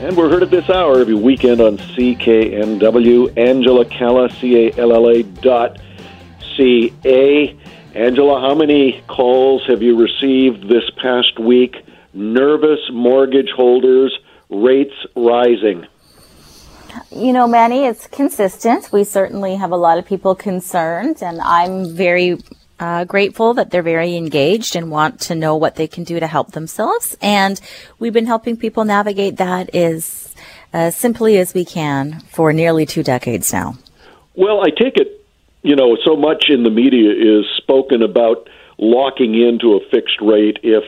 and we're heard at this hour every weekend on CKNW. Angela Calla, C-A-L-L-A dot C-A. Angela, how many calls have you received this past week? Nervous mortgage holders, rates rising. You know, Manny, it's consistent. We certainly have a lot of people concerned, and I'm very uh, grateful that they're very engaged and want to know what they can do to help themselves. And we've been helping people navigate that as uh, simply as we can for nearly two decades now. Well, I take it, you know, so much in the media is spoken about locking into a fixed rate if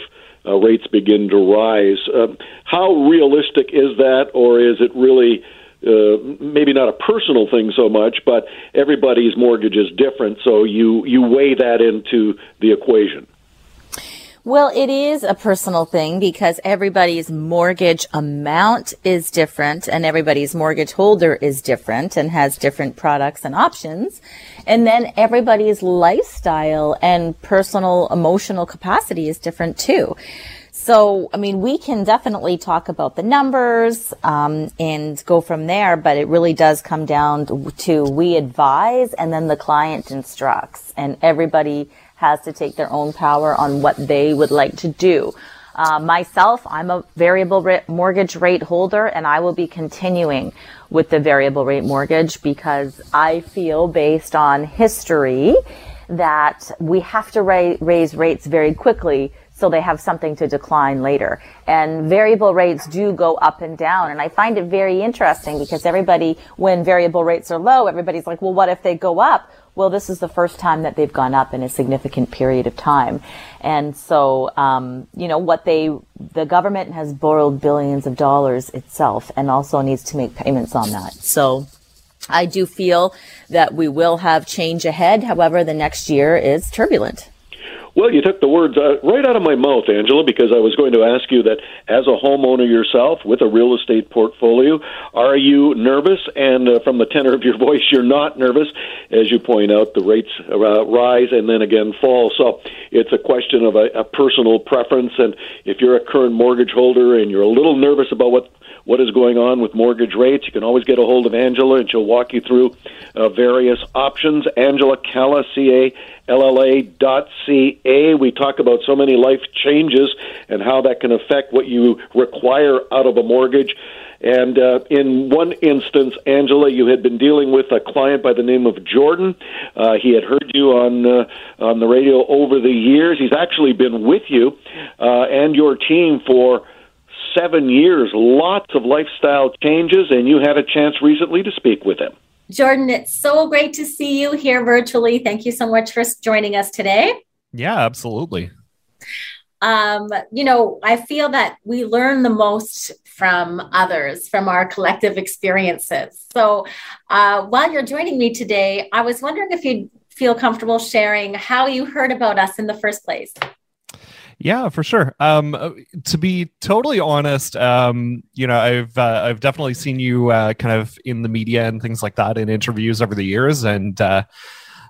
uh, rates begin to rise. Uh, how realistic is that, or is it really? Uh, maybe not a personal thing so much, but everybody's mortgage is different, so you you weigh that into the equation. Well, it is a personal thing because everybody's mortgage amount is different and everybody's mortgage holder is different and has different products and options. And then everybody's lifestyle and personal emotional capacity is different too. So, I mean, we can definitely talk about the numbers um, and go from there, but it really does come down to we advise and then the client instructs, and everybody has to take their own power on what they would like to do. Uh, myself, I'm a variable rate mortgage rate holder, and I will be continuing with the variable rate mortgage because I feel, based on history, that we have to ra- raise rates very quickly so they have something to decline later. And variable rates do go up and down. And I find it very interesting because everybody, when variable rates are low, everybody's like, well, what if they go up? Well, this is the first time that they've gone up in a significant period of time. And so, um, you know, what they, the government has borrowed billions of dollars itself and also needs to make payments on that. So, I do feel that we will have change ahead. However, the next year is turbulent. Well, you took the words uh, right out of my mouth, Angela, because I was going to ask you that as a homeowner yourself with a real estate portfolio, are you nervous? And uh, from the tenor of your voice, you're not nervous. As you point out, the rates uh, rise and then again fall. So it's a question of a, a personal preference. And if you're a current mortgage holder and you're a little nervous about what what is going on with mortgage rates, you can always get a hold of Angela and she'll walk you through uh, various options. Angela Calla, C A L L A dot C A. We talk about so many life changes and how that can affect what you require out of a mortgage. And uh, in one instance, Angela, you had been dealing with a client by the name of Jordan. Uh, he had heard you on uh, on the radio over the years. He's actually been with you uh, and your team for seven years, lots of lifestyle changes, and you had a chance recently to speak with him. Jordan, it's so great to see you here virtually. Thank you so much for joining us today. Yeah, absolutely. Um, you know, I feel that we learn the most from others, from our collective experiences. So, uh, while you're joining me today, I was wondering if you'd feel comfortable sharing how you heard about us in the first place. Yeah, for sure. Um, uh, to be totally honest, um, you know, I've uh, I've definitely seen you uh, kind of in the media and things like that in interviews over the years, and uh,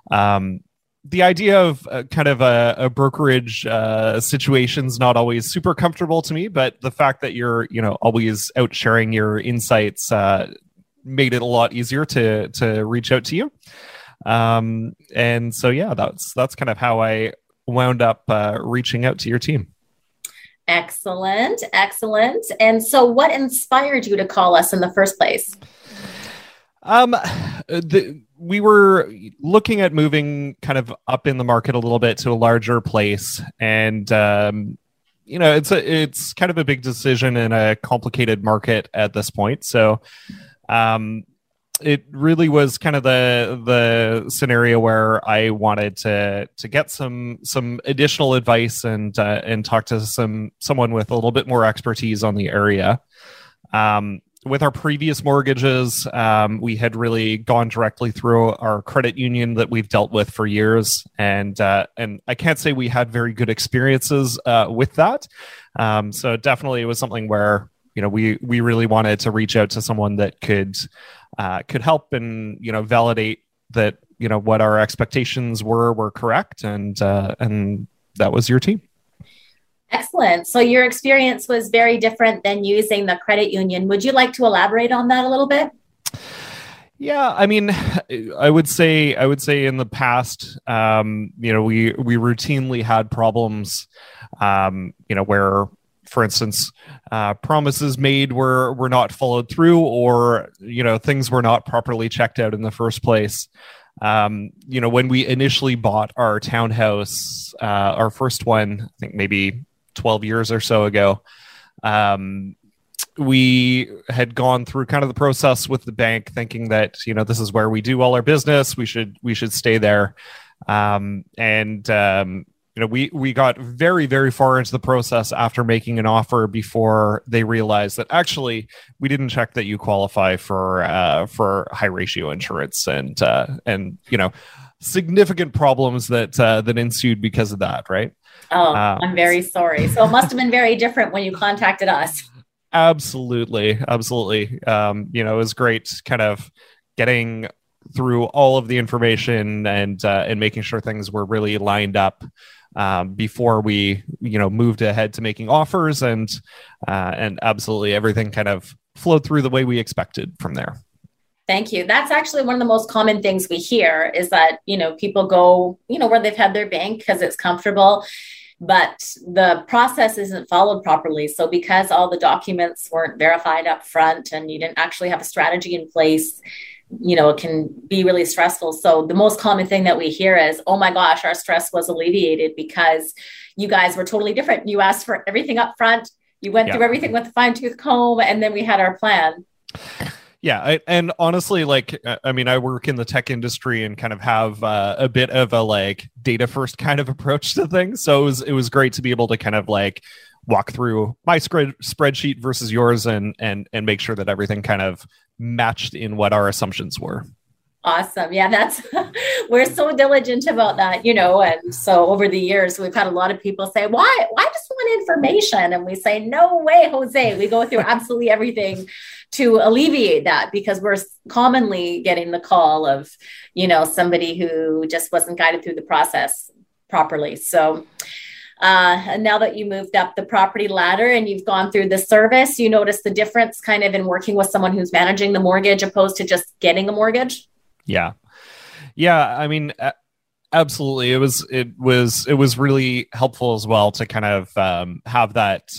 um, the idea of uh, kind of a, a brokerage uh, situation's not always super comfortable to me. But the fact that you're, you know, always out sharing your insights uh, made it a lot easier to to reach out to you. Um, and so yeah, that's that's kind of how I wound up uh, reaching out to your team. Excellent, excellent. And so, what inspired you to call us in the first place? Um, the, we were looking at moving kind of up in the market a little bit to a larger place, and um, you know, it's a it's kind of a big decision in a complicated market at this point. So, um, it really was kind of the the scenario where I wanted to to get some some additional advice and uh, and talk to some someone with a little bit more expertise on the area. Um, with our previous mortgages, um, we had really gone directly through our credit union that we've dealt with for years, and uh, and I can't say we had very good experiences uh, with that. Um, so definitely, it was something where you know we we really wanted to reach out to someone that could uh, could help and you know validate that you know what our expectations were were correct, and uh, and that was your team. Excellent. So your experience was very different than using the credit union. Would you like to elaborate on that a little bit? Yeah, I mean, I would say I would say in the past, um, you know, we we routinely had problems, um, you know, where, for instance, uh, promises made were were not followed through, or you know, things were not properly checked out in the first place. Um, you know, when we initially bought our townhouse, uh, our first one, I think maybe 12 years or so ago. Um, we had gone through kind of the process with the bank thinking that you know this is where we do all our business we should we should stay there um, and um, you know we we got very very far into the process after making an offer before they realized that actually we didn't check that you qualify for uh, for high ratio insurance and uh, and you know significant problems that uh, that ensued because of that right Oh, uh, I'm very sorry. So it must have been very different when you contacted us. Absolutely, absolutely. Um, you know, it was great, kind of getting through all of the information and uh, and making sure things were really lined up um, before we, you know, moved ahead to making offers and uh, and absolutely everything kind of flowed through the way we expected from there. Thank you. That's actually one of the most common things we hear is that, you know, people go, you know, where they've had their bank because it's comfortable but the process isn't followed properly. So, because all the documents weren't verified up front and you didn't actually have a strategy in place, you know, it can be really stressful. So, the most common thing that we hear is, oh my gosh, our stress was alleviated because you guys were totally different. You asked for everything up front, you went yeah. through everything with a fine tooth comb, and then we had our plan yeah I, and honestly like i mean i work in the tech industry and kind of have uh, a bit of a like data first kind of approach to things so it was it was great to be able to kind of like walk through my spread, spreadsheet versus yours and and and make sure that everything kind of matched in what our assumptions were Awesome. Yeah, that's we're so diligent about that, you know. And so over the years, we've had a lot of people say, "Why? Why just want information?" And we say, "No way, Jose. We go through absolutely everything to alleviate that because we're commonly getting the call of, you know, somebody who just wasn't guided through the process properly." So. Uh, and now that you moved up the property ladder and you've gone through the service, you notice the difference kind of in working with someone who's managing the mortgage opposed to just getting a mortgage? Yeah. Yeah. I mean, absolutely. It was, it was, it was really helpful as well to kind of um, have that,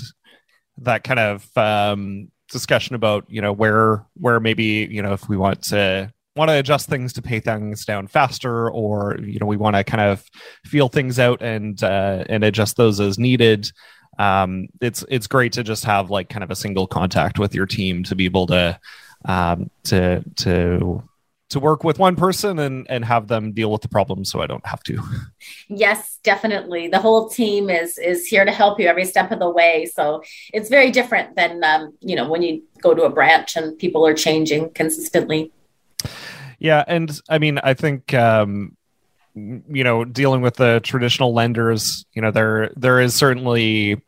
that kind of um, discussion about, you know, where, where maybe, you know, if we want to, want to adjust things to pay things down faster or you know we want to kind of feel things out and uh, and adjust those as needed um, it's it's great to just have like kind of a single contact with your team to be able to um, to to to work with one person and and have them deal with the problem so I don't have to. Yes, definitely. The whole team is is here to help you every step of the way. So it's very different than um, you know when you go to a branch and people are changing consistently. Yeah, and I mean I think um, you know dealing with the traditional lenders, you know there there is certainly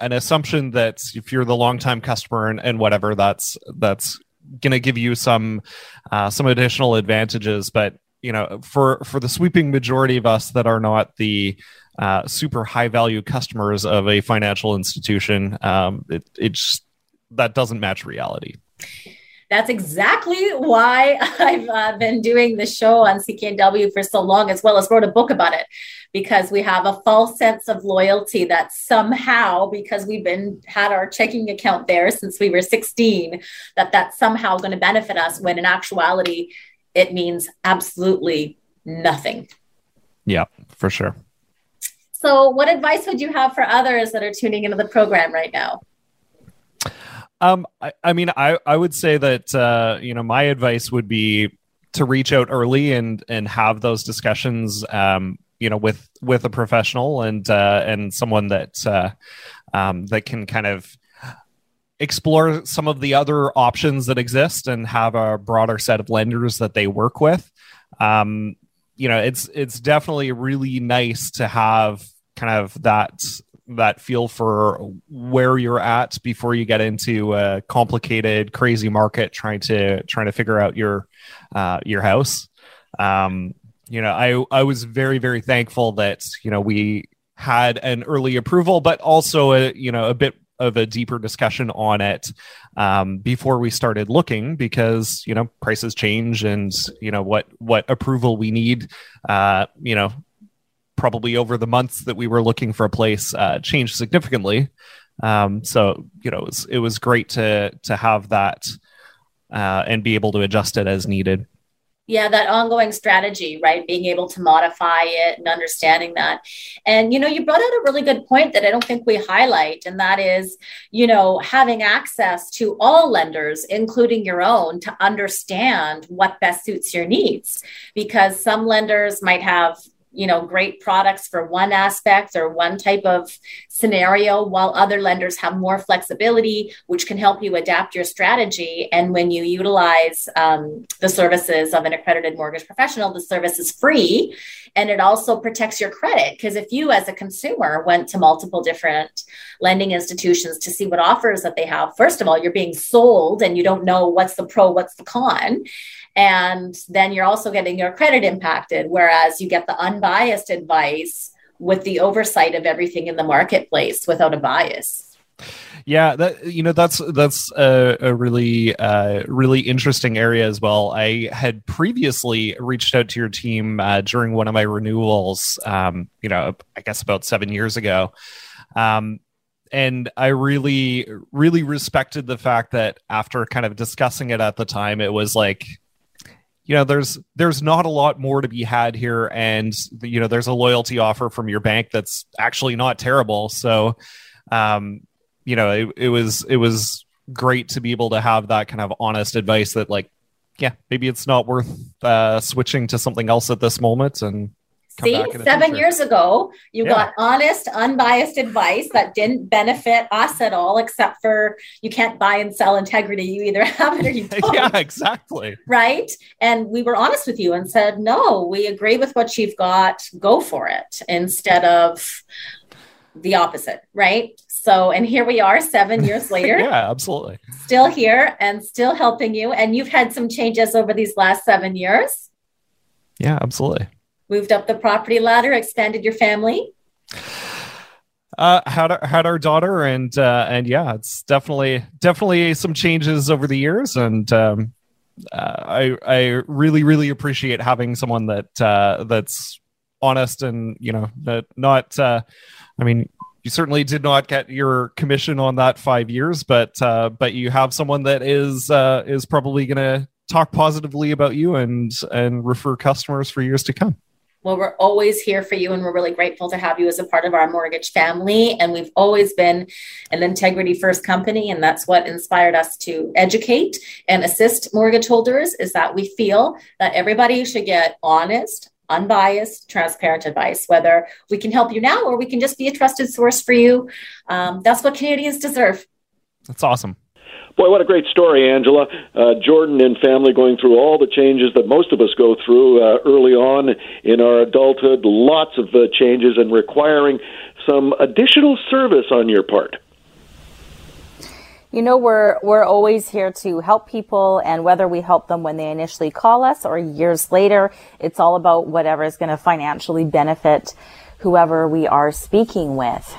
an assumption that if you're the longtime customer and, and whatever, that's that's going to give you some uh, some additional advantages. But you know, for for the sweeping majority of us that are not the uh, super high value customers of a financial institution, um, it that doesn't match reality. That's exactly why I've uh, been doing the show on CKNW for so long, as well as wrote a book about it, because we have a false sense of loyalty that somehow, because we've been had our checking account there since we were 16, that that's somehow going to benefit us. When in actuality, it means absolutely nothing. Yeah, for sure. So, what advice would you have for others that are tuning into the program right now? Um, I, I mean, I, I would say that uh, you know my advice would be to reach out early and and have those discussions. Um, you know, with with a professional and uh, and someone that uh, um, that can kind of explore some of the other options that exist and have a broader set of lenders that they work with. Um, you know, it's it's definitely really nice to have kind of that that feel for where you're at before you get into a complicated, crazy market trying to trying to figure out your uh, your house. Um, you know, I I was very very thankful that you know we had an early approval, but also a you know a bit of a deeper discussion on it um, before we started looking because you know prices change and you know what what approval we need uh, you know probably over the months that we were looking for a place uh, changed significantly. Um, so you know it was, it was great to to have that uh, and be able to adjust it as needed. Yeah that ongoing strategy right? Being able to modify it and understanding that. And you know you brought out a really good point that i don't think we highlight and that is you know having access to all lenders including your own to understand what best suits your needs. Because some lenders might have you know great products for one aspect or one type of scenario while other lenders have more flexibility which can help you adapt your strategy. And when you utilize um, the services of an accredited mortgage professional the service is free and it also protects your credit. Because if you as a consumer went to multiple different lending institutions to see what offers that they have first of all you're being sold and you don't know what's the pro what's the con and then you're also getting your credit impacted whereas you get the unbiased advice with the oversight of everything in the marketplace without a bias. Yeah that you know that's that's a, a really uh, really interesting area as well. I had previously reached out to your team uh, during one of my renewals um, you know i guess about seven years ago. Um, and i really really respected the fact that after kind of discussing it at the time it was like you know there's there's not a lot more to be had here. And you know there's a loyalty offer from your bank that's actually not terrible. So um you know it, it was it was great to be able to have that kind of honest advice that like yeah maybe it's not worth uh switching to something else at this moment. And See, seven years ago, you yeah. got honest, unbiased advice that didn't benefit us at all, except for you can't buy and sell integrity. You either have it or you don't. yeah, exactly. Right. And we were honest with you and said, no, we agree with what you've got. Go for it instead of the opposite. Right. So, and here we are seven years later. yeah, absolutely. Still here and still helping you. And you've had some changes over these last seven years. Yeah, absolutely moved up the property ladder, expanded your family? Uh, had our, had our daughter, and uh, and yeah, it's definitely definitely some changes over the years, and um, uh, I I really really appreciate having someone that uh, that's honest and you know that not. Uh, I mean, you certainly did not get your commission on that five years, but uh, but you have someone that is uh, is probably going to talk positively about you and and refer customers for years to come. Well, we're always here for you, and we're really grateful to have you as a part of our mortgage family. And we've always been an integrity first company, and that's what inspired us to educate and assist mortgage holders. Is that we feel that everybody should get honest, unbiased, transparent advice, whether we can help you now or we can just be a trusted source for you. Um, that's what Canadians deserve. That's awesome. Boy, what a great story, Angela. Uh, Jordan and family going through all the changes that most of us go through uh, early on in our adulthood, lots of uh, changes and requiring some additional service on your part. You know, we're we're always here to help people, and whether we help them when they initially call us or years later, it's all about whatever is going to financially benefit whoever we are speaking with.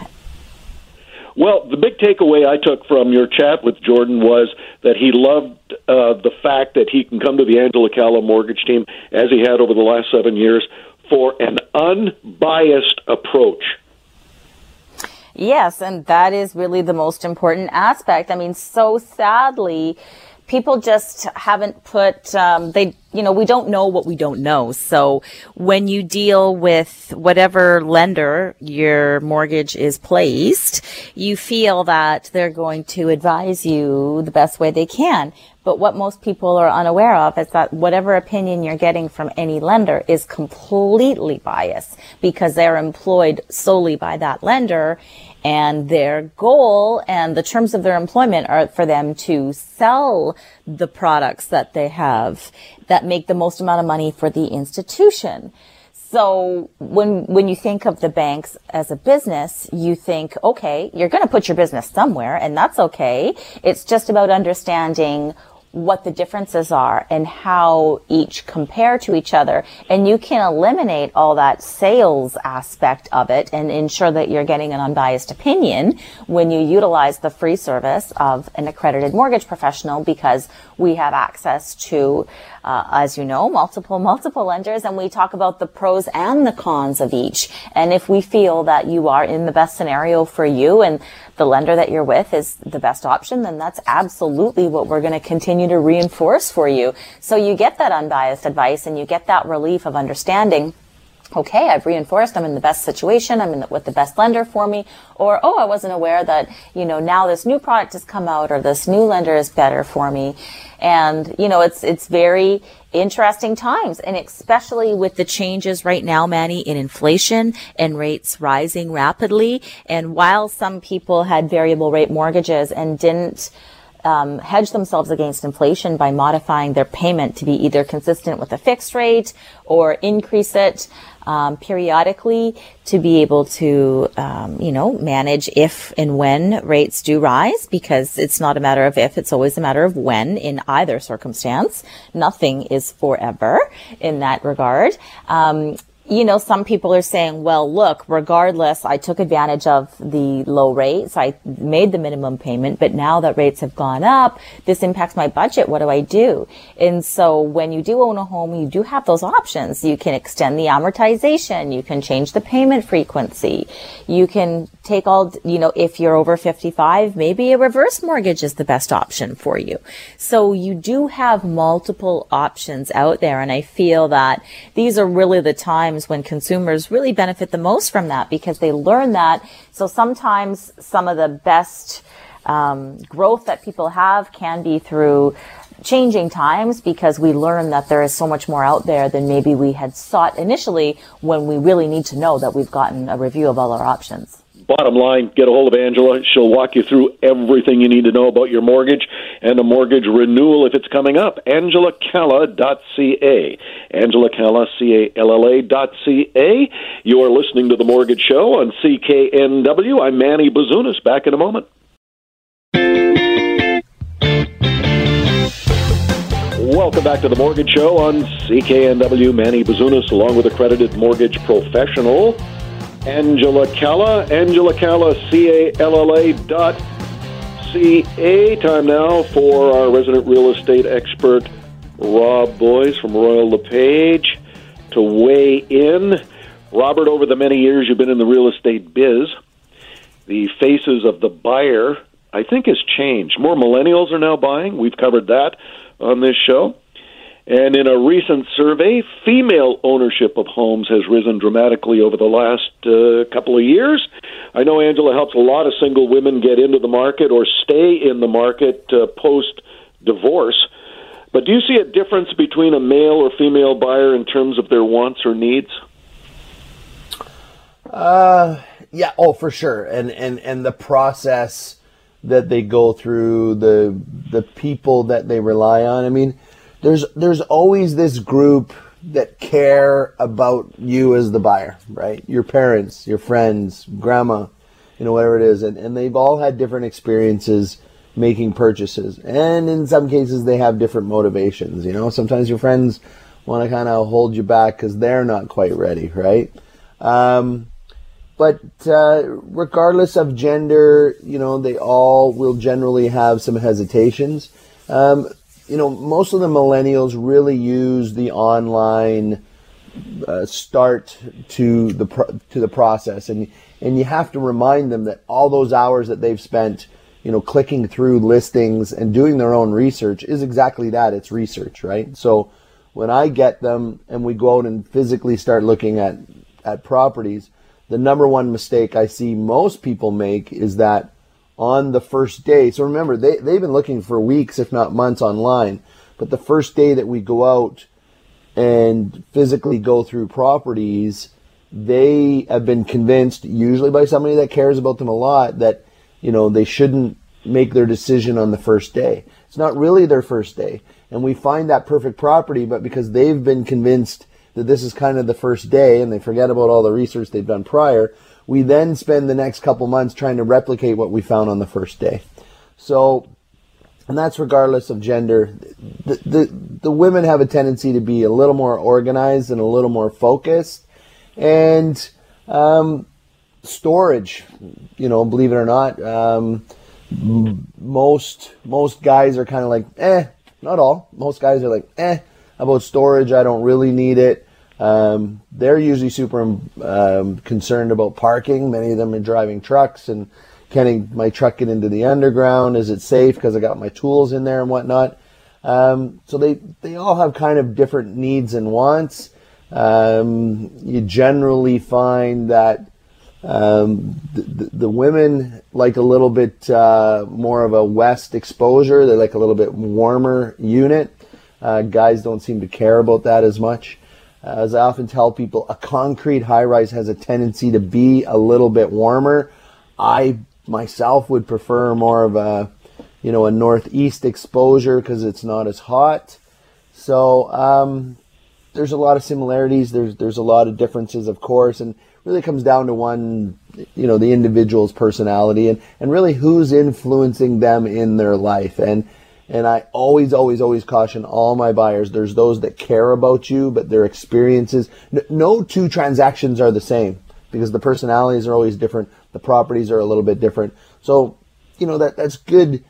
Well, the big takeaway I took from your chat with Jordan was that he loved uh, the fact that he can come to the Angela Calla mortgage team, as he had over the last seven years, for an unbiased approach. Yes, and that is really the most important aspect. I mean, so sadly, people just haven't put um, they you know we don't know what we don't know. So when you deal with whatever lender your mortgage is placed you feel that they're going to advise you the best way they can. But what most people are unaware of is that whatever opinion you're getting from any lender is completely biased because they're employed solely by that lender And their goal and the terms of their employment are for them to sell the products that they have that make the most amount of money for the institution. So when when you think of the banks as a business, you think, okay, you're going to put your business somewhere, and that's okay. It's just about understanding what the differences are and how each compare to each other. And you can eliminate all that sales aspect of it and ensure that you're getting an unbiased opinion when you utilize the free service of an accredited mortgage professional because we have access to, uh, as you know, multiple, multiple lenders and we talk about the pros and the cons of each. And if we feel that you are in the best scenario for you and the lender that you're with is the best option, then that's absolutely what we're going to continue to reinforce for you. So you get that unbiased advice and you get that relief of understanding okay, I've reinforced I'm in the best situation. I'm in the, with the best lender for me. Or, oh, I wasn't aware that, you know, now this new product has come out or this new lender is better for me. And, you know, it's, it's very interesting times. And especially with the changes right now, Manny, in inflation and rates rising rapidly. And while some people had variable rate mortgages and didn't, um, hedge themselves against inflation by modifying their payment to be either consistent with a fixed rate or increase it um, periodically to be able to, um, you know, manage if and when rates do rise because it's not a matter of if, it's always a matter of when in either circumstance. Nothing is forever in that regard. Um, you know, some people are saying, well, look, regardless, I took advantage of the low rates. I made the minimum payment, but now that rates have gone up, this impacts my budget. What do I do? And so when you do own a home, you do have those options. You can extend the amortization. You can change the payment frequency. You can take all, you know, if you're over 55, maybe a reverse mortgage is the best option for you. So you do have multiple options out there. And I feel that these are really the times when consumers really benefit the most from that because they learn that. So sometimes some of the best um, growth that people have can be through changing times because we learn that there is so much more out there than maybe we had sought initially when we really need to know that we've gotten a review of all our options. Bottom line, get a hold of Angela. She'll walk you through everything you need to know about your mortgage and a mortgage renewal if it's coming up. AngelaCalla.ca. AngelaCalla, C-A-L-L-A dot C-A. You are listening to The Mortgage Show on CKNW. I'm Manny Bazunas. Back in a moment. Welcome back to the Mortgage Show on CKNW. Manny Bazunas, along with accredited mortgage professional Angela Calla. Angela Calla, C A L L A dot C A. Time now for our resident real estate expert, Rob Boies from Royal LePage, to weigh in. Robert, over the many years you've been in the real estate biz, the faces of the buyer, I think, has changed. More millennials are now buying. We've covered that on this show. And in a recent survey, female ownership of homes has risen dramatically over the last uh, couple of years. I know Angela helps a lot of single women get into the market or stay in the market uh, post divorce. But do you see a difference between a male or female buyer in terms of their wants or needs? Uh, yeah, oh, for sure. And and and the process that they go through, the the people that they rely on. I mean, there's there's always this group that care about you as the buyer, right? Your parents, your friends, grandma, you know, whatever it is. And, and they've all had different experiences making purchases. And in some cases, they have different motivations. You know, sometimes your friends want to kind of hold you back because they're not quite ready, right? Um, but uh, regardless of gender, you know, they all will generally have some hesitations. Um, you know, most of the millennials really use the online uh, start to the to the process, and and you have to remind them that all those hours that they've spent, you know, clicking through listings and doing their own research is exactly that. It's research, right? So when I get them and we go out and physically start looking at at properties, the number one mistake I see most people make is that on the first day. So remember, they, they've been looking for weeks, if not months online. But the first day that we go out and physically go through properties, they have been convinced, usually by somebody that cares about them a lot, that you know they shouldn't make their decision on the first day. It's not really their first day, and we find that perfect property, but because they've been convinced that this is kind of the first day, and they forget about all the research they've done prior, we then spend the next couple months trying to replicate what we found on the first day. So and that's regardless of gender. The, the, the women have a tendency to be a little more organized and a little more focused. And um, storage, you know, believe it or not, um, most most guys are kind of like, eh, not all. Most guys are like, eh, about storage. I don't really need it. Um, they're usually super um, concerned about parking. Many of them are driving trucks and can my truck get into the underground? Is it safe because I got my tools in there and whatnot? Um, so they, they all have kind of different needs and wants. Um, you generally find that um, the, the, women like a little bit uh, more of a west exposure. They like a little bit warmer unit. Uh, guys don't seem to care about that as much. Uh, as I often tell people, a concrete high rise has a tendency to be a little bit warmer. I myself would prefer more of a you know a northeast exposure because it's not as hot. So um, there's a lot of similarities. There's there's a lot of differences of course and really comes down to one you know the individual's personality and and really who's influencing them in their life. And and I always, always, always caution all my buyers. There's those that care about you, but their experiences, no two transactions are the same because the personalities are always different. The properties are a little bit different. So, you know, that, that's good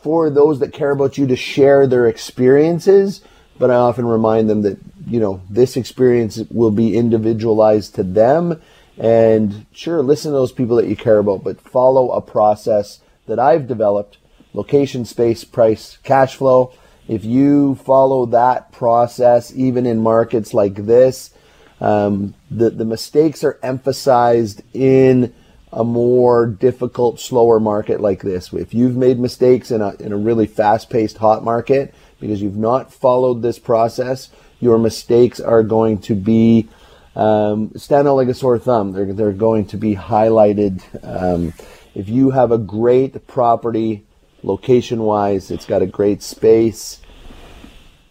for those that care about you to share their experiences. But I often remind them that, you know, this experience will be individualized to them. And sure, listen to those people that you care about, but follow a process that I've developed location, space, price, cash flow. If you follow that process, even in markets like this, um, the, the mistakes are emphasized in a more difficult, slower market like this. If you've made mistakes in a, in a really fast paced hot market because you've not followed this process, your mistakes are going to be um, stand out like a sore thumb. They're, they're going to be highlighted. Um, if you have a great property, location wise, it's got a great space,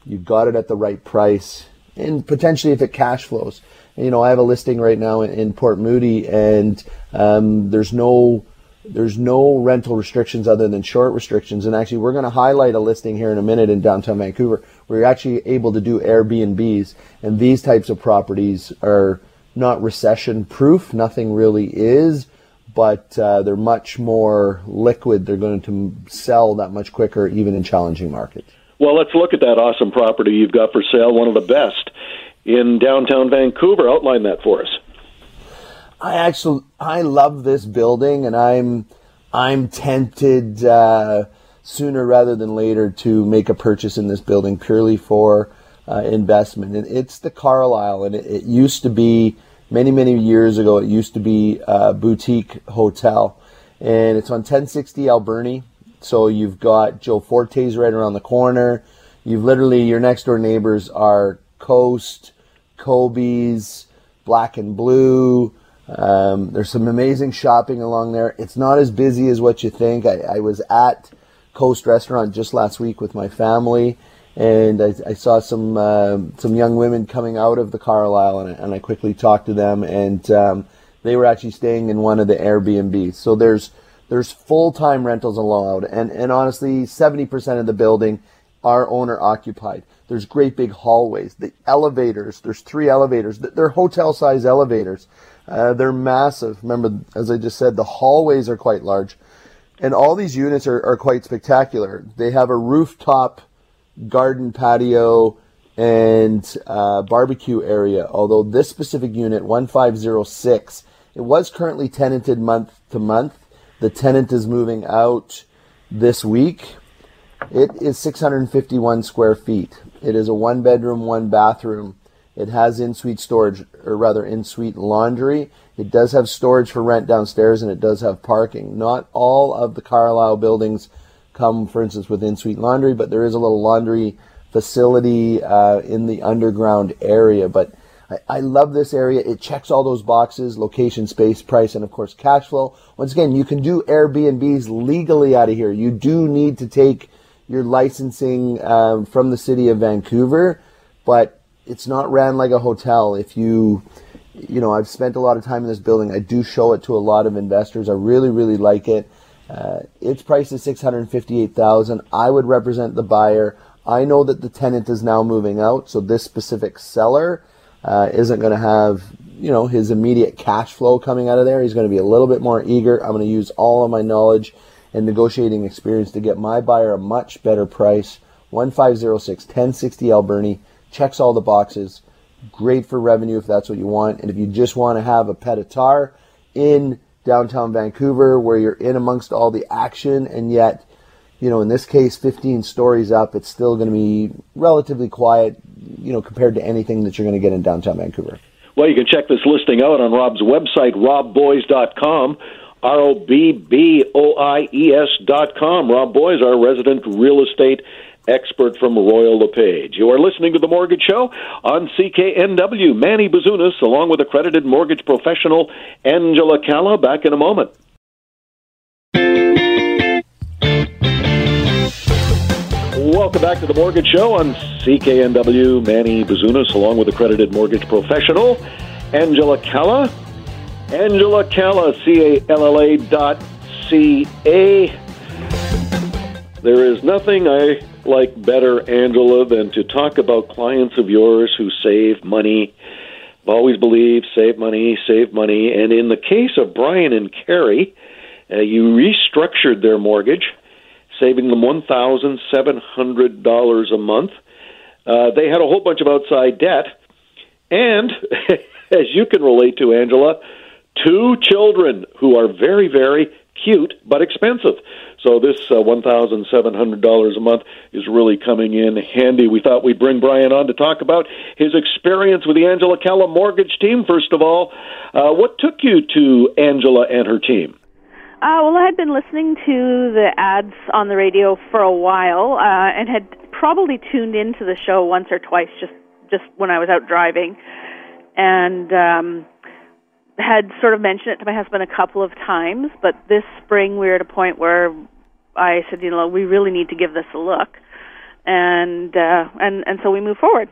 you've got it at the right price, and potentially if it cash flows you know, I have a listing right now in, in Port Moody, and um, there's no there's no rental restrictions other than short restrictions. And actually, we're going to highlight a listing here in a minute in downtown Vancouver where you're actually able to do Airbnbs, and these types of properties are not recession proof. Nothing really is. But uh, they're much more liquid. They're going to sell that much quicker, even in challenging markets. Well, let's look at that awesome property you've got for sale, one of the best in downtown Vancouver. Outline that for us. I actually I love this building, and I'm I'm tempted uh, sooner rather than later to make a purchase in this building purely for uh, investment. And it's the Carlisle, and it, it, used to be many many years ago. It used to be a boutique hotel, and it's on 1060 Alberni. So you've got Joe Forte's right around the corner. You've literally your next door neighbors are Coast, Kobe's, Black and Blue. Um, there's some amazing shopping along there. It's not as busy as what you think. I, I was at Coast Restaurant just last week with my family, and I, I saw some uh, some young women coming out of the Carlyle, and I, and I quickly talked to them, and um, they were actually staying in one of the Airbnbs. So there's there's full time rentals allowed, and and honestly, 70% of the building are owner occupied. There's great big hallways. The elevators, there's three elevators. They're hotel size elevators. Uh, they're massive. Remember, as I just said, the hallways are quite large. And all these units are, are quite spectacular. They have a rooftop garden patio and uh, barbecue area. Although this specific unit, 1506, it was currently tenanted month to month. The tenant is moving out this week. It is 651 square feet. It is a one bedroom, one bathroom. It has in suite storage, or rather in suite laundry. It does have storage for rent downstairs and it does have parking. Not all of the Carlisle buildings come, for instance, with in suite laundry, but there is a little laundry facility uh, in the underground area. But I, I love this area. It checks all those boxes, location, space, price, and of course cash flow. Once again, you can do Airbnbs legally out of here. You do need to take your licensing um, from the city of Vancouver, but it's not ran like a hotel. If you, you know, I've spent a lot of time in this building. I do show it to a lot of investors. I really, really like it. Uh, its price is six hundred fifty-eight thousand. I would represent the buyer. I know that the tenant is now moving out, so this specific seller uh, isn't going to have, you know, his immediate cash flow coming out of there. He's going to be a little bit more eager. I'm going to use all of my knowledge and negotiating experience to get my buyer a much better price. 1506 1060 Alberni checks all the boxes. Great for revenue if that's what you want. And if you just want to have a pet in downtown Vancouver where you're in amongst all the action and yet, you know, in this case, 15 stories up, it's still going to be relatively quiet, you know, compared to anything that you're going to get in downtown Vancouver. Well, you can check this listing out on Rob's website, robboies.com. R O B B O I E S dot com. Rob Boies, our resident real estate expert from Royal LePage. You are listening to The Mortgage Show on CKNW. Manny Bazunas, along with accredited mortgage professional Angela Calla, back in a moment. Welcome back to The Mortgage Show on CKNW. Manny Bazunas, along with accredited mortgage professional Angela Calla. Angela Calla, C A L L A dot C A. There is nothing I like better, Angela, than to talk about clients of yours who save money. I've always believed save money, save money. And in the case of Brian and Carrie, uh, you restructured their mortgage, saving them $1,700 a month. Uh, they had a whole bunch of outside debt. And, as you can relate to, Angela, two children who are very, very cute but expensive. So this uh, $1,700 a month is really coming in handy. We thought we'd bring Brian on to talk about his experience with the Angela Calla mortgage team. First of all, uh, what took you to Angela and her team? Uh, well, I had been listening to the ads on the radio for a while uh, and had probably tuned into the show once or twice just just when I was out driving, and um, had sort of mentioned it to my husband a couple of times. But this spring, we were at a point where I said, you know, we really need to give this a look, and uh, and and so we move forward.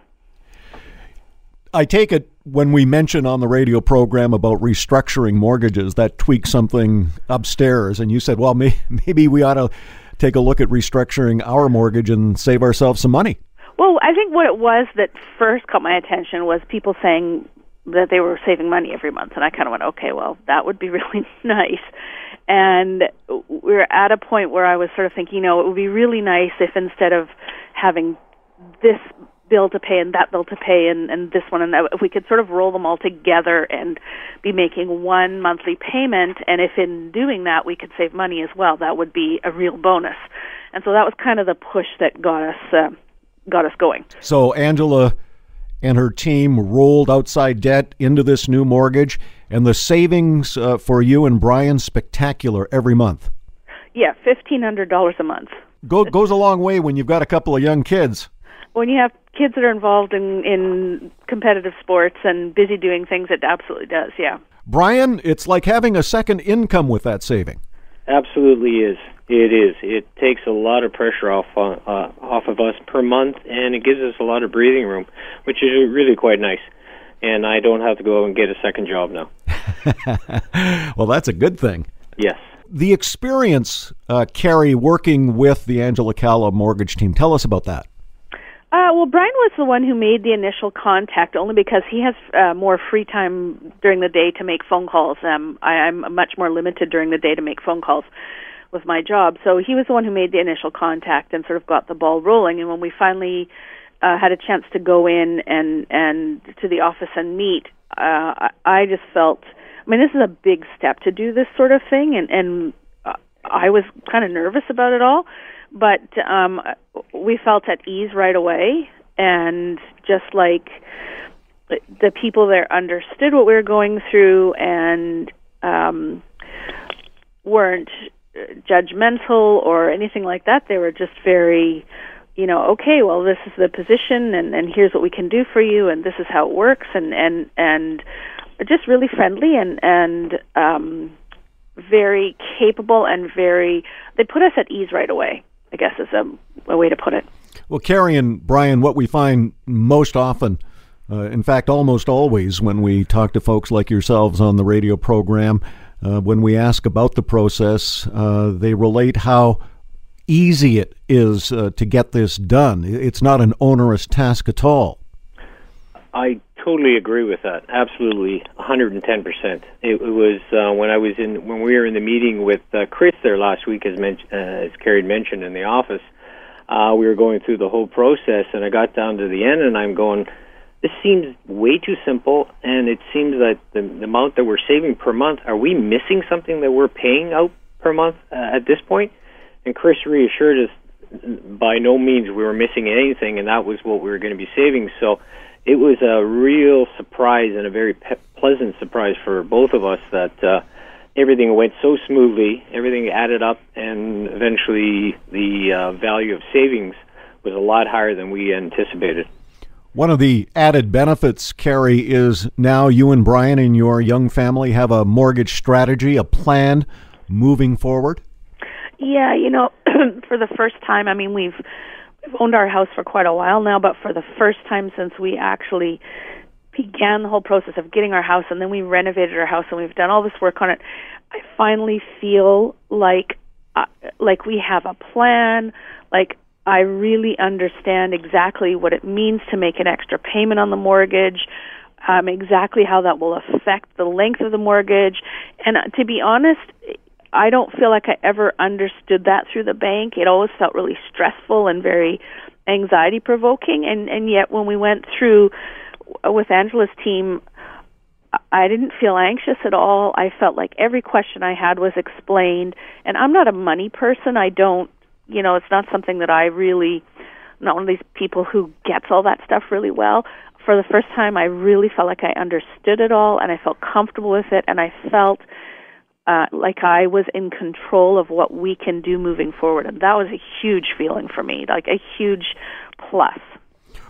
I take it when we mention on the radio program about restructuring mortgages, that tweaks something upstairs, and you said, well, may, maybe we ought to take a look at restructuring our mortgage and save ourselves some money. Well, I think what it was that first caught my attention was people saying that they were saving money every month, and I kind of went, okay, well, that would be really nice. And we are at a point where I was sort of thinking, you know, it would be really nice if instead of having this bill to pay and that bill to pay and, and this one and that, if we could sort of roll them all together and be making one monthly payment, and if in doing that we could save money as well, that would be a real bonus. And so that was kind of the push that got us uh, got us going. So Angela and her team rolled outside debt into this new mortgage, and the savings uh, for you and Brian spectacular every month. Yeah, fifteen hundred dollars a month. Go, goes a long way when you've got a couple of young kids. When you have kids that are involved in in competitive sports and busy doing things, it absolutely does. Yeah. Brian, it's like having a second income with that saving. Absolutely is. It is. It takes a lot of pressure off uh, off of us per month, and it gives us a lot of breathing room, which is really quite nice. And I don't have to go and get a second job now. well, that's a good thing. Yes. The experience, uh, Carrie, working with the Angela Calla mortgage team. Tell us about that. Uh, well, Brian was the one who made the initial contact, only because he has uh, more free time during the day to make phone calls. Um, I, I'm much more limited during the day to make phone calls with my job. So he was the one who made the initial contact and sort of got the ball rolling. And when we finally uh, had a chance to go in and and to the office and meet, uh, I, just felt. I mean, this is a big step to do this sort of thing, and and uh, I was kind of nervous about it all, but um, we felt at ease right away, and just like the people there understood what we were going through and um, weren't judgmental or anything like that. They were just very, you know, okay, well, this is the position, and and here's what we can do for you, and this is how it works, and and and just really friendly and and um, very capable and very. They put us at ease right away. I guess is a, a way to put it. Well, Carrie and Brian, what we find most often. Uh, in fact, almost always when we talk to folks like yourselves on the radio program, uh, when we ask about the process, uh, they relate how easy it is uh, to get this done. It's not an onerous task at all. I totally agree with that. Absolutely, 110%. It, it was uh, when I was in when we were in the meeting with uh, Chris there last week, as men- uh, as Carrie mentioned in the office. Uh, we were going through the whole process, and I got down to the end, and I'm going. This seems way too simple, and it seems that the, the amount that we're saving per month. Are we missing something that we're paying out per month uh, at this point? And Chris reassured us by no means we were missing anything, and that was what we were going to be saving. So it was a real surprise and a very pe- pleasant surprise for both of us that uh, everything went so smoothly, everything added up, and eventually the uh, value of savings was a lot higher than we anticipated. One of the added benefits, Carrie, is now you and Brian and your young family have a mortgage strategy, a plan moving forward. Yeah, you know, for the first time, I mean, we've we've owned our house for quite a while now, but for the first time since we actually began the whole process of getting our house and then we renovated our house and we've done all this work on it, I finally feel like uh, like we have a plan, like I really understand exactly what it means to make an extra payment on the mortgage, um, exactly how that will affect the length of the mortgage. And uh, to be honest, I don't feel like I ever understood that through the bank. It always felt really stressful and very anxiety provoking and and yet when we went through with Angela's team I didn't feel anxious at all. I felt like every question I had was explained and I'm not a money person. I don't, you know, it's not something that I really I'm not one of these people who gets all that stuff really well. For the first time I really felt like I understood it all and I felt comfortable with it and I felt uh, like I was in control of what we can do moving forward. And that was a huge feeling for me, like a huge plus.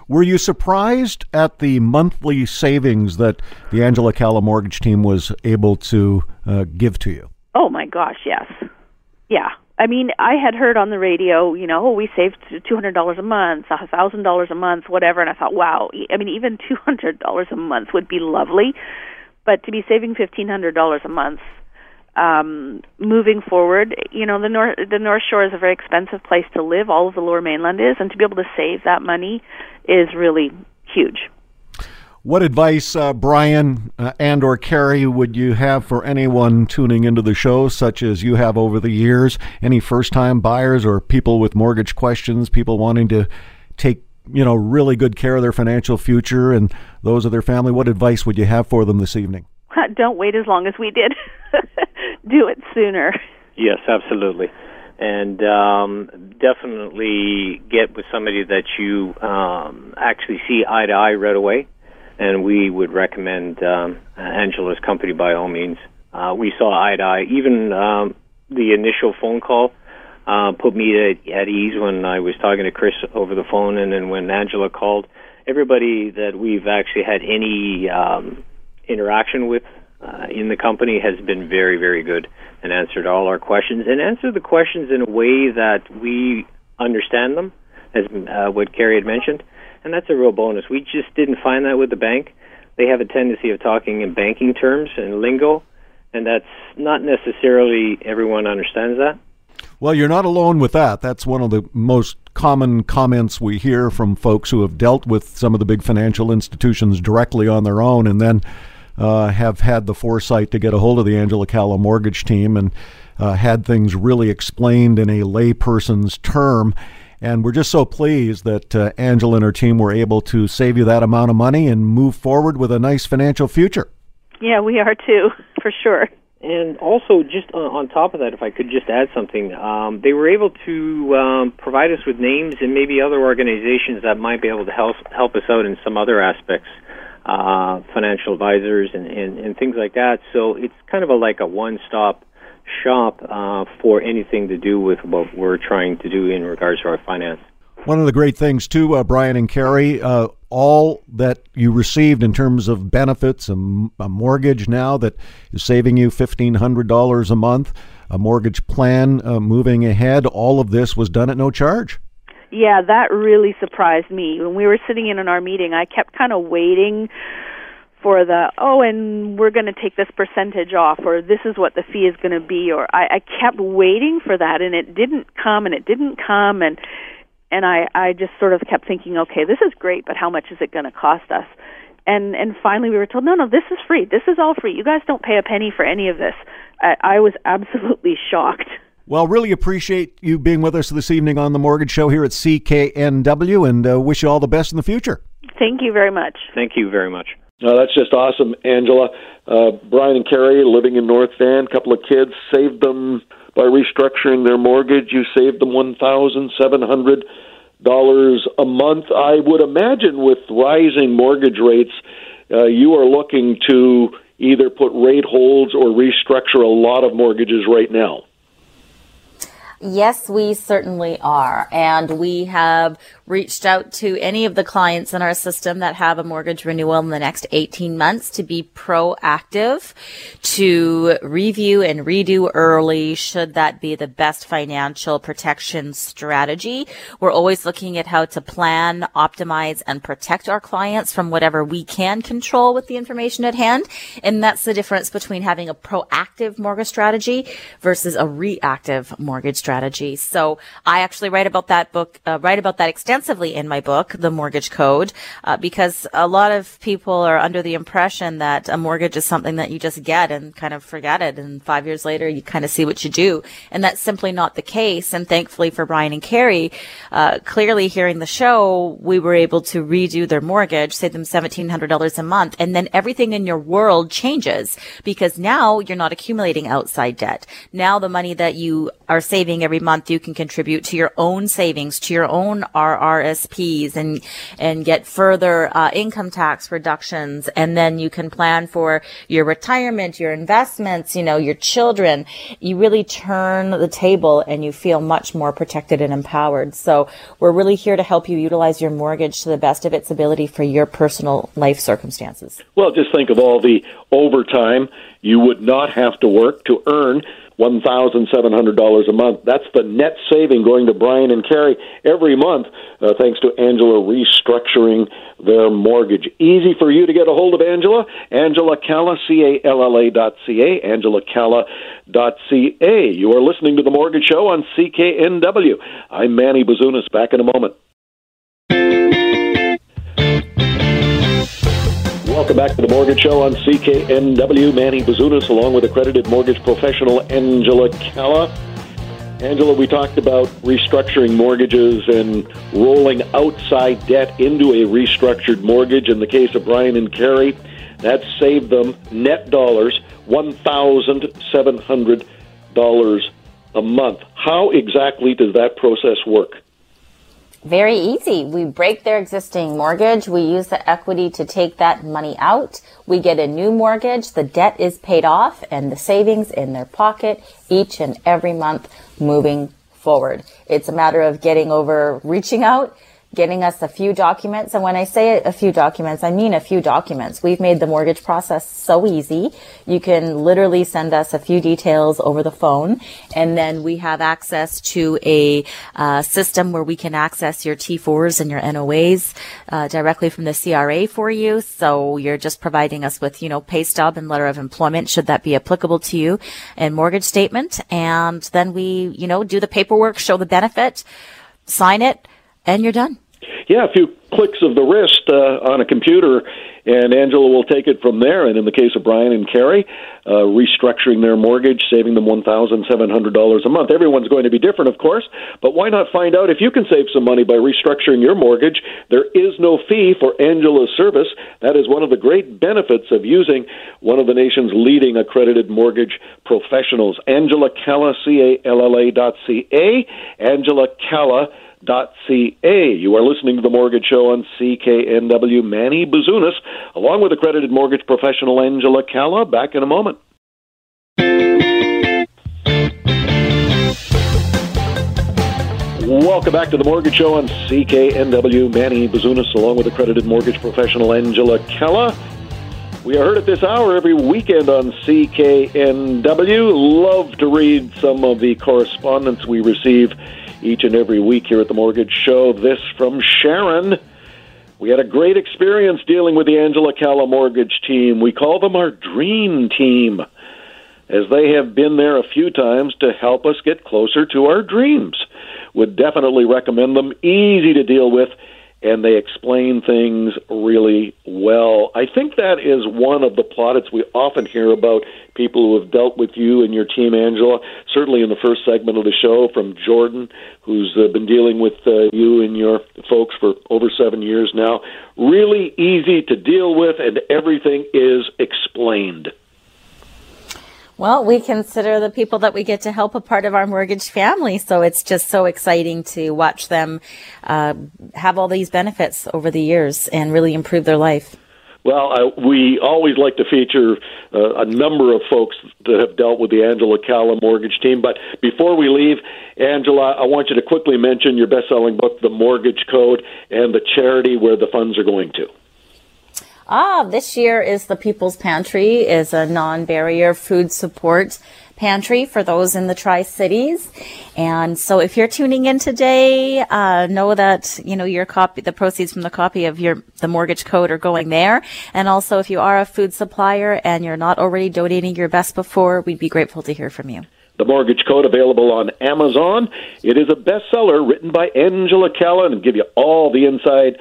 Were you surprised at the monthly savings that the Angela Calla mortgage team was able to uh, give to you? Oh my gosh, yes. Yeah. I mean, I had heard on the radio, you know, oh, we saved two hundred dollars a month, a thousand dollars a month, whatever, and I thought, wow. I mean, even two hundred dollars a month would be lovely, but to be saving fifteen hundred dollars a month um, moving forward, you know, the North the North Shore is a very expensive place to live. All of the Lower Mainland is, and to be able to save that money is really huge. What advice, uh, Brian uh, and or Carrie, would you have for anyone tuning into the show, such as you have over the years? Any first-time buyers or people with mortgage questions, people wanting to take you know really good care of their financial future and those of their family? What advice would you have for them this evening? Don't wait as long as we did. do it sooner. Yes, absolutely. And um, definitely get with somebody that you um, actually see eye to eye right away. And we would recommend um, Angela's company by all means. Uh, we saw eye to eye. Even um, the initial phone call uh, put me at, at ease when I was talking to Chris over the phone, and then when Angela called, everybody that we've actually had any um, interaction with uh, in the company has been very, very good and answered all our questions and answered the questions in a way that we understand them, as uh, what Carrie had mentioned. And that's a real bonus. We just didn't find that with the bank. They have a tendency of talking in banking terms and lingo, and that's not necessarily everyone understands that. Well, you're not alone with that. That's one of the most common comments we hear from folks who have dealt with some of the big financial institutions directly on their own and then uh, have had the foresight to get a hold of the Angela Calla mortgage team and uh, had things really explained in a layperson's term. And we're just so pleased that uh, Angela and her team were able to save you that amount of money and move forward with a nice financial future. Yeah, we are too, for sure. And also, just on, on top of that, if I could just add something, um, they were able to um, provide us with names and maybe other organizations that might be able to help help us out in some other aspects uh, financial advisors and, and, and things like that. So it's kind of a like a one-stop shop uh, for anything to do with what we're trying to do in regards to our finance. One of the great things, too, uh, Brian and Carrie, uh, all that you received in terms of benefits, a, a mortgage now that is saving you $1,500 a month, a mortgage plan uh, moving ahead, all of this was done at no charge. Yeah, that really surprised me. When we were sitting in on our meeting, I kept kind of waiting for the oh and we're going to take this percentage off or this is what the fee is going to be or I, I kept waiting for that and it didn't come and it didn't come and and I I just sort of kept thinking okay this is great but how much is it going to cost us and and finally we were told no no this is free this is all free you guys don't pay a penny for any of this I, I was absolutely shocked well, really appreciate you being with us this evening on the Mortgage Show here at CKNW and uh, wish you all the best in the future. Thank you very much. Thank you very much. No, that's just awesome, Angela. Uh, Brian and Carrie living in North Van, couple of kids, saved them by restructuring their mortgage. You saved them one thousand seven hundred dollars a month. I would imagine with rising mortgage rates, uh, you are looking to either put rate holds or restructure a lot of mortgages right now. Yes, we certainly are. And we have reached out to any of the clients in our system that have a mortgage renewal in the next 18 months to be proactive, to review and redo early should that be the best financial protection strategy. We're always looking at how to plan, optimize, and protect our clients from whatever we can control with the information at hand. And that's the difference between having a proactive mortgage strategy versus a reactive mortgage strategy. So I actually write about that book, uh, write about that extensively extensively in my book, The Mortgage Code, uh, because a lot of people are under the impression that a mortgage is something that you just get and kind of forget it. And five years later, you kind of see what you do. And that's simply not the case. And thankfully for Brian and Carrie, uh, clearly hearing the show, we were able to redo their mortgage, save them $1,700 a month. And then everything in your world changes because now you're not accumulating outside debt. Now the money that you are saving every month, you can contribute to your own savings, to your own RRSPs and and get further uh, income tax reductions, and then you can plan for your retirement, your investments, you know, your children. You really turn the table, and you feel much more protected and empowered. So we're really here to help you utilize your mortgage to the best of its ability for your personal life circumstances. Well, just think of all the overtime you would not have to work to earn $1,700 a month. That's the net saving going to Brian and Carrie every month, uh, thanks to Angela restructuring their mortgage. Easy for you to get a hold of Angela. Angela Calla, C-A-L-L-A dot C-A, Angela Calla dot C-A. You are listening to The Mortgage Show on CKNW. I'm Manny Bazunas. Back in a moment. Welcome back to the Mortgage Show on CKNW. Manny Bazunas, along with accredited mortgage professional Angela Calla. Angela, we talked about restructuring mortgages and rolling outside debt into a restructured mortgage. In the case of Brian and Carrie, that saved them net dollars $1,700 a month. How exactly does that process work? Very easy. We break their existing mortgage. We use the equity to take that money out. We get a new mortgage. The debt is paid off and the savings in their pocket each and every month moving forward. It's a matter of getting over reaching out getting us a few documents. And when I say a few documents, I mean a few documents. We've made the mortgage process so easy. You can literally send us a few details over the phone. And then we have access to a uh, system where we can access your T4s and your NOAs uh, directly from the CRA for you. So you're just providing us with, you know, pay stub and letter of employment, should that be applicable to you, and mortgage statement. And then we, you know, do the paperwork, show the benefit, sign it, and you're done. Yeah, a few clicks of the wrist uh, on a computer, and Angela will take it from there. And in the case of Brian and Carrie, uh, restructuring their mortgage, saving them $1,700 a month. Everyone's going to be different, of course, but why not find out if you can save some money by restructuring your mortgage? There is no fee for Angela's service. That is one of the great benefits of using one of the nation's leading accredited mortgage professionals. Angela Calla, C-A-L-L-A dot C-A, Angela Calla ca. You are listening to the Mortgage Show on CKNW. Manny Bazunas, along with accredited mortgage professional Angela Calla. Back in a moment. Welcome back to the Mortgage Show on CKNW. Manny Bazunas, along with accredited mortgage professional Angela Calla. We are heard at this hour every weekend on CKNW. Love to read some of the correspondence we receive each and every week here at the Mortgage Show. This from Sharon. We had a great experience dealing with the Angela Calla mortgage team. We call them our dream team, as they have been there a few times to help us get closer to our dreams. Would definitely recommend them. Easy to deal with, and they explain things really well. I think that is one of the plaudits we often hear about people who have dealt with you and your team, Angela. Certainly in the first segment of the show from Jordan, who's uh, been dealing with uh, you and your folks for over seven years now. Really easy to deal with, and everything is explained. Well, we consider the people that we get to help a part of our mortgage family. So it's just so exciting to watch them uh, have all these benefits over the years and really improve their life. Well, we always like to feature uh, a number of folks that have dealt with the Angela Calla mortgage team. But before we leave, Angela, I want you to quickly mention your best selling book, The Mortgage Code, and the charity where the funds are going to. Ah, this year is the People's Pantry is a non-barrier food support pantry for those in the Tri Cities. And so if you're tuning in today, uh, know that, you know, your copy, the proceeds from the copy of your, the mortgage code are going there. And also if you are a food supplier and you're not already donating your best before, we'd be grateful to hear from you. The Mortgage Code available on Amazon. It is a bestseller written by Angela Calla and give you all the inside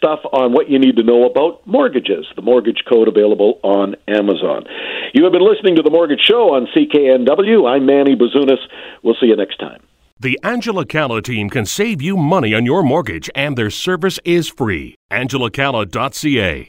stuff on what you need to know about mortgages. The Mortgage Code available on Amazon. You have been listening to The Mortgage Show on CKNW. I'm Manny Bazunas. We'll see you next time. The Angela Calla team can save you money on your mortgage, and their service is free. AngelaCalla.ca.